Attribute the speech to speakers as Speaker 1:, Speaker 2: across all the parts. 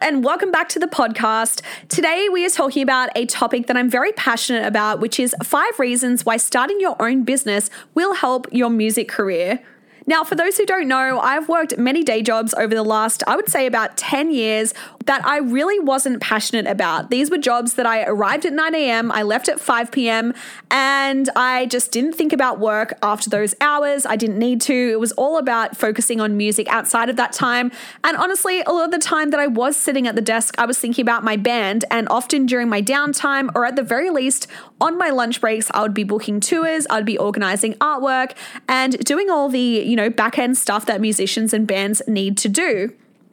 Speaker 1: and welcome back to the podcast. Today, we are talking about a topic that I'm very passionate about, which is five reasons why starting your own business will help your music career. Now, for those who don't know, I've worked many day jobs over the last, I would say, about 10 years that I really wasn't passionate about. These were jobs that I arrived at 9 a.m., I left at 5 p.m., and I just didn't think about work after those hours. I didn't need to. It was all about focusing on music outside of that time. And honestly, a lot of the time that I was sitting at the desk, I was thinking about my band, and often during my downtime, or at the very least, on my lunch breaks, I would be booking tours, I'd be organizing artwork, and doing all the, you know, back end stuff that musicians and bands need to do.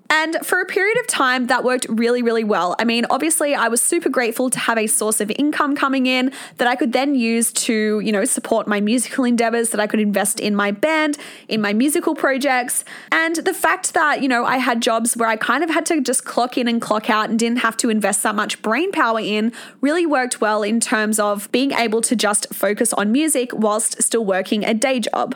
Speaker 1: And for a period of time, that worked really, really well. I mean, obviously, I was super grateful to have a source of income coming in that I could then use to, you know, support my musical endeavors, that I could invest in my band, in my musical projects. And the fact that, you know, I had jobs where I kind of had to just clock in and clock out and didn't have to invest that much brain power in really worked well in terms of being able to just focus on music whilst still working a day job.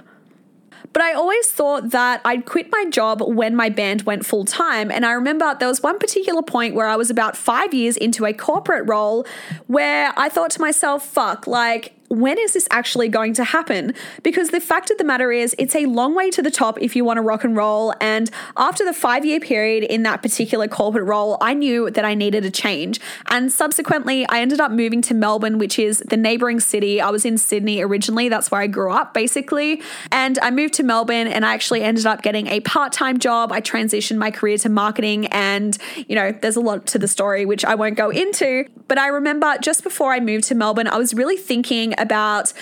Speaker 1: But I always thought that I'd quit my job when my band went full time. And I remember there was one particular point where I was about five years into a corporate role where I thought to myself, fuck, like, when is this actually going to happen? Because the fact of the matter is, it's a long way to the top if you want to rock and roll. And after the five year period in that particular corporate role, I knew that I needed a change. And subsequently, I ended up moving to Melbourne, which is the neighboring city. I was in Sydney originally, that's where I grew up basically. And I moved to Melbourne and I actually ended up getting a part time job. I transitioned my career to marketing. And, you know, there's a lot to the story, which I won't go into. But I remember just before I moved to Melbourne, I was really thinking about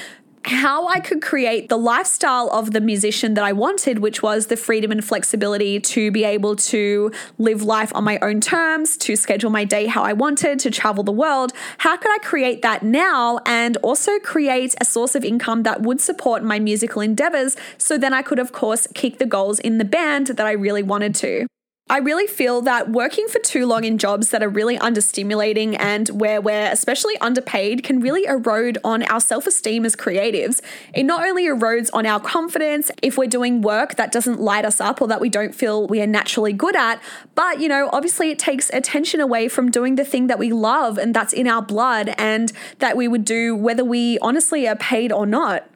Speaker 1: how I could create the lifestyle of the musician that I wanted, which was the freedom and flexibility to be able to live life on my own terms, to schedule my day how I wanted, to travel the world. How could I create that now and also create a source of income that would support my musical endeavors so then I could, of course, kick the goals in the band that I really wanted to? I really feel that working for too long in jobs that are really understimulating and where we're especially underpaid can really erode on our self esteem as creatives. It not only erodes on our confidence if we're doing work that doesn't light us up or that we don't feel we are naturally good at, but you know, obviously it takes attention away from doing the thing that we love and that's in our blood and that we would do whether we honestly are paid or not.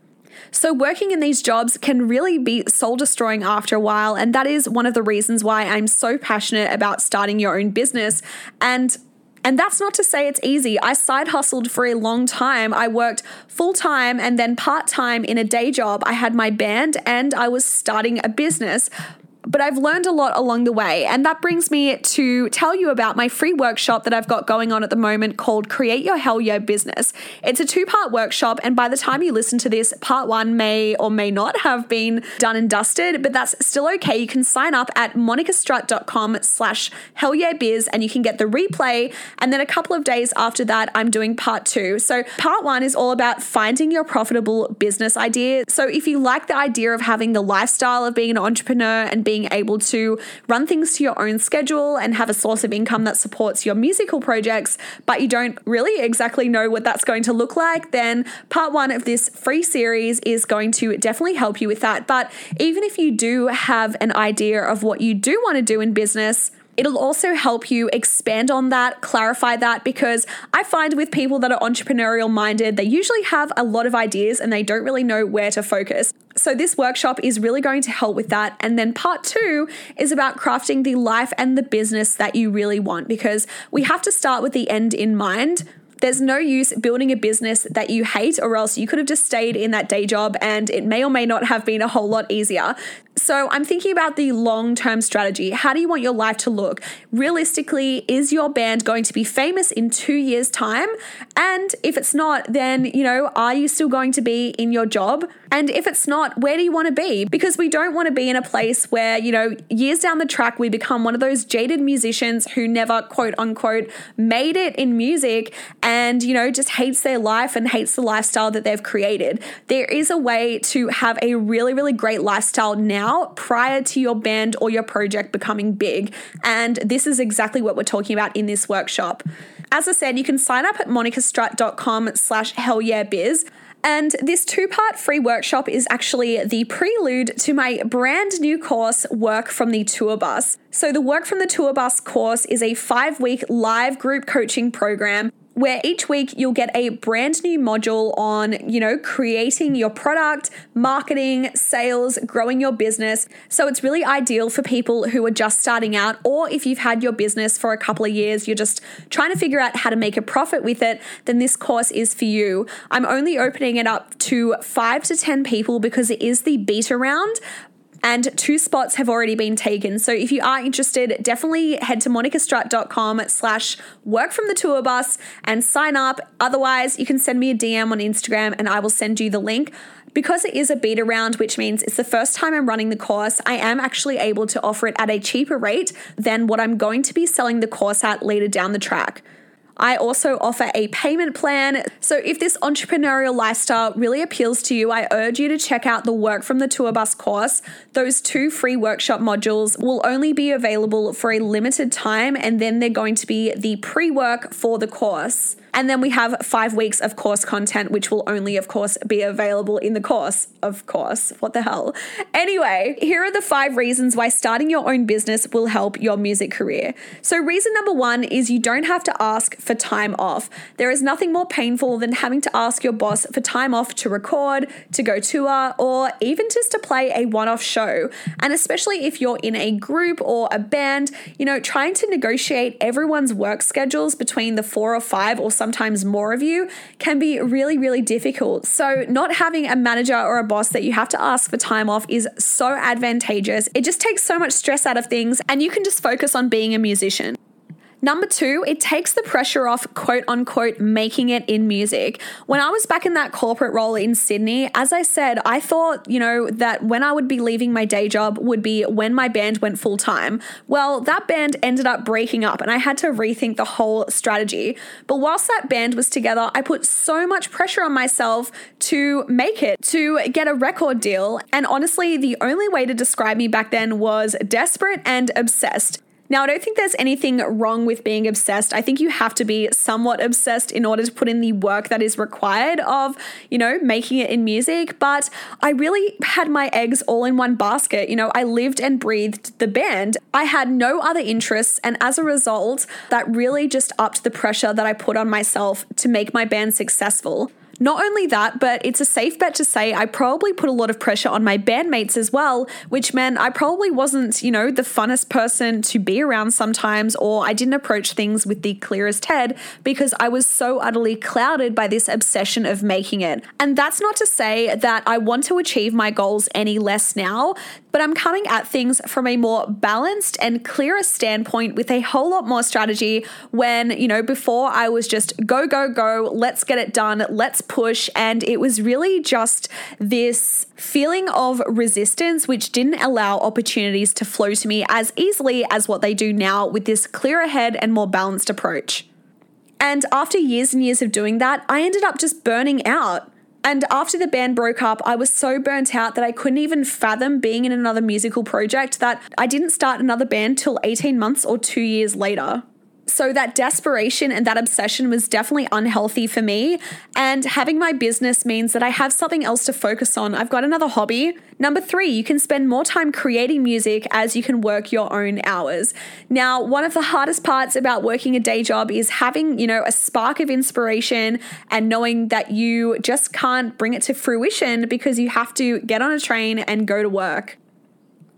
Speaker 1: So, working in these jobs can really be soul destroying after a while. And that is one of the reasons why I'm so passionate about starting your own business. And and that's not to say it's easy. I side hustled for a long time. I worked full time and then part time in a day job. I had my band and I was starting a business but I've learned a lot along the way. And that brings me to tell you about my free workshop that I've got going on at the moment called Create Your Hell Yeah Business. It's a two part workshop, and by the time you listen to this, part one may or may not have been done and dusted, but that's still okay. You can sign up at monicastrut.com slash hell yeah biz and you can get the replay. And then a couple of days after that, I'm doing part two. So part one is all about finding your profitable business idea. So if you like the idea of having the lifestyle of being an entrepreneur and being being able to run things to your own schedule and have a source of income that supports your musical projects, but you don't really exactly know what that's going to look like, then part one of this free series is going to definitely help you with that. But even if you do have an idea of what you do want to do in business, It'll also help you expand on that, clarify that, because I find with people that are entrepreneurial minded, they usually have a lot of ideas and they don't really know where to focus. So, this workshop is really going to help with that. And then part two is about crafting the life and the business that you really want, because we have to start with the end in mind there's no use building a business that you hate, or else you could have just stayed in that day job and it may or may not have been a whole lot easier. So I'm thinking about the long term strategy. How do you want your life to look? Realistically, is your band going to be famous in two years' time? And if it's not, then, you know, are you still going to be in your job? And if it's not, where do you want to be? Because we don't want to be in a place where, you know, years down the track, we become one of those jaded musicians who never, quote unquote, made it in music and, you know, just hates their life and hates the lifestyle that they've created. There is a way to have a really, really great lifestyle now prior to your band or your project becoming big. And this is exactly what we're talking about in this workshop. As I said, you can sign up at monicastrut.com slash hellyeahbiz. And this two part free workshop is actually the prelude to my brand new course, Work from the Tour Bus. So, the Work from the Tour Bus course is a five week live group coaching program where each week you'll get a brand new module on, you know, creating your product, marketing, sales, growing your business. So it's really ideal for people who are just starting out, or if you've had your business for a couple of years, you're just trying to figure out how to make a profit with it, then this course is for you. I'm only opening it up to five to 10 people because it is the beta round, and two spots have already been taken. So if you are interested, definitely head to monicastrut.com slash work from the tour bus and sign up. Otherwise, you can send me a DM on Instagram and I will send you the link. Because it is a beta round, which means it's the first time I'm running the course, I am actually able to offer it at a cheaper rate than what I'm going to be selling the course at later down the track. I also offer a payment plan. So if this entrepreneurial lifestyle really appeals to you, I urge you to check out the Work from the Tour Bus course. Those two free workshop modules will only be available for a limited time, and then they're going to be the pre work for the course. And then we have five weeks of course content, which will only, of course, be available in the course. Of course. What the hell? Anyway, here are the five reasons why starting your own business will help your music career. So, reason number one is you don't have to ask for time off. There is nothing more painful than having to ask your boss for time off to record, to go tour, or even just to play a one off show. And especially if you're in a group or a band, you know, trying to negotiate everyone's work schedules between the four or five or sometimes more of you can be really, really difficult. So, not having a manager or a boss that you have to ask for time off is so advantageous. It just takes so much stress out of things, and you can just focus on being a musician. Number two, it takes the pressure off, quote unquote, making it in music. When I was back in that corporate role in Sydney, as I said, I thought, you know, that when I would be leaving my day job would be when my band went full time. Well, that band ended up breaking up and I had to rethink the whole strategy. But whilst that band was together, I put so much pressure on myself to make it, to get a record deal. And honestly, the only way to describe me back then was desperate and obsessed. Now, I don't think there's anything wrong with being obsessed. I think you have to be somewhat obsessed in order to put in the work that is required of, you know, making it in music. But I really had my eggs all in one basket. You know, I lived and breathed the band. I had no other interests. And as a result, that really just upped the pressure that I put on myself to make my band successful. Not only that, but it's a safe bet to say I probably put a lot of pressure on my bandmates as well, which meant I probably wasn't, you know, the funnest person to be around sometimes, or I didn't approach things with the clearest head because I was so utterly clouded by this obsession of making it. And that's not to say that I want to achieve my goals any less now, but I'm coming at things from a more balanced and clearer standpoint with a whole lot more strategy when, you know, before I was just go, go, go, let's get it done, let's push. And it was really just this feeling of resistance, which didn't allow opportunities to flow to me as easily as what they do now with this clearer head and more balanced approach. And after years and years of doing that, I ended up just burning out. And after the band broke up, I was so burnt out that I couldn't even fathom being in another musical project that I didn't start another band till 18 months or two years later. So that desperation and that obsession was definitely unhealthy for me. And having my business means that I have something else to focus on. I've got another hobby. Number three, you can spend more time creating music as you can work your own hours. Now, one of the hardest parts about working a day job is having, you know, a spark of inspiration and knowing that you just can't bring it to fruition because you have to get on a train and go to work.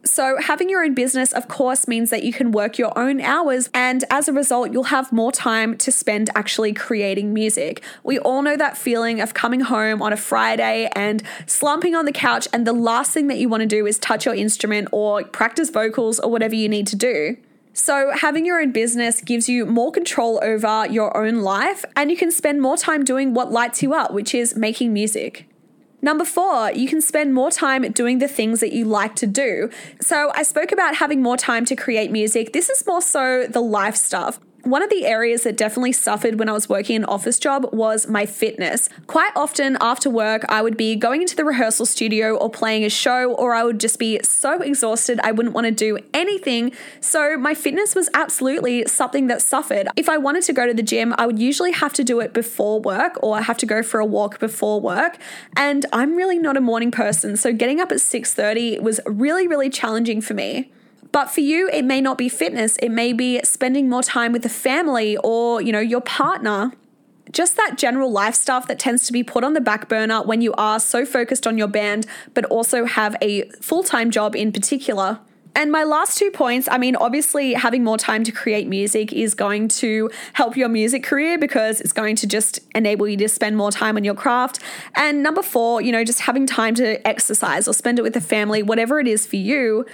Speaker 1: So, having your own business, of course, means that you can work your own hours, and as a result, you'll have more time to spend actually creating music. We all know that feeling of coming home on a Friday and slumping on the couch, and the last thing that you want to do is touch your instrument or practice vocals or whatever you need to do. So, having your own business gives you more control over your own life, and you can spend more time doing what lights you up, which is making music. Number four, you can spend more time doing the things that you like to do. So, I spoke about having more time to create music. This is more so the life stuff. One of the areas that definitely suffered when I was working an office job was my fitness. Quite often after work, I would be going into the rehearsal studio or playing a show, or I would just be so exhausted I wouldn't want to do anything. So, my fitness was absolutely something that suffered. If I wanted to go to the gym, I would usually have to do it before work or I have to go for a walk before work. And I'm really not a morning person, so getting up at 6:30 was really really challenging for me. But for you, it may not be fitness. It may be spending more time with the family or, you know, your partner. Just that general life stuff that tends to be put on the back burner when you are so focused on your band, but also have a full time job in particular. And my last two points I mean, obviously, having more time to create music is going to help your music career because it's going to just enable you to spend more time on your craft. And number four, you know, just having time to exercise or spend it with the family, whatever it is for you,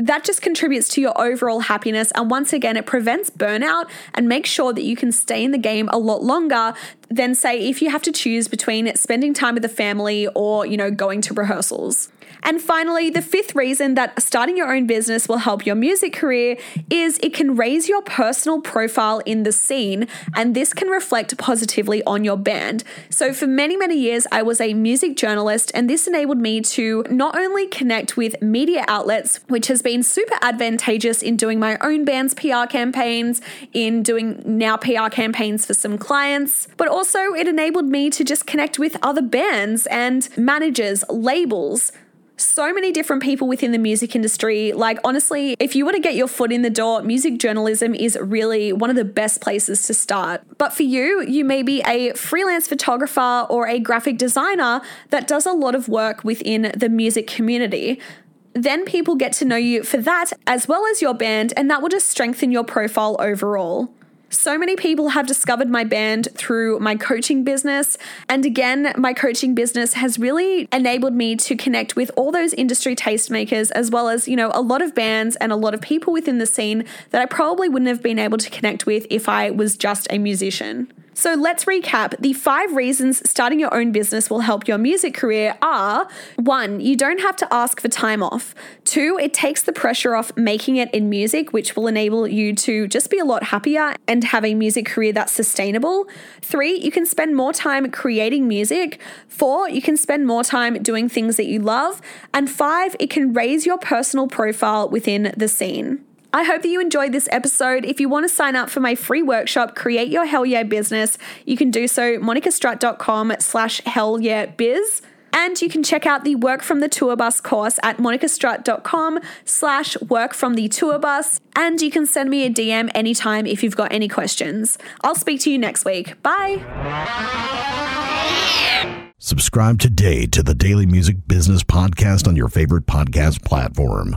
Speaker 1: that just contributes to your overall happiness. And once again, it prevents burnout and makes sure that you can stay in the game a lot longer than, say, if you have to choose between spending time with the family or, you know, going to rehearsals. And finally, the fifth reason that starting your own business will help your music career is it can raise your personal profile in the scene, and this can reflect positively on your band. So, for many, many years, I was a music journalist, and this enabled me to not only connect with media outlets, which has been super advantageous in doing my own band's PR campaigns, in doing now PR campaigns for some clients, but also it enabled me to just connect with other bands and managers, labels so many different people within the music industry. Like, honestly, if you want to get your foot in the door, music journalism is really one of the best places to start. But for you, you may be a freelance photographer or a graphic designer that does a lot of work within the music community then people get to know you for that as well as your band, and that will just strengthen your profile overall. So many people have discovered my band through my coaching business. And again, my coaching business has really enabled me to connect with all those industry tastemakers, as well as, you know, a lot of bands and a lot of people within the scene that I probably wouldn't have been able to connect with if I was just a musician. So let's recap. The five reasons starting your own business will help your music career are one, you don't have to ask for time off. Two, it takes the pressure off making it in music, which will enable you to just be a lot happier and have a music career that's sustainable. Three, you can spend more time creating music. Four, you can spend more time doing things that you love. And five, it can raise your personal profile within the scene. I hope that you enjoyed this episode. If you want to sign up for my free workshop, Create Your Hell Yeah Business, you can do so monicastrut.com slash hell yeah biz. And you can check out the Work from the Tour Bus course at monicastrut.com slash work from the tour bus. And you can send me a DM anytime if you've got any questions. I'll speak to you next week. Bye.
Speaker 2: Subscribe today to the Daily Music Business Podcast on your favorite podcast platform.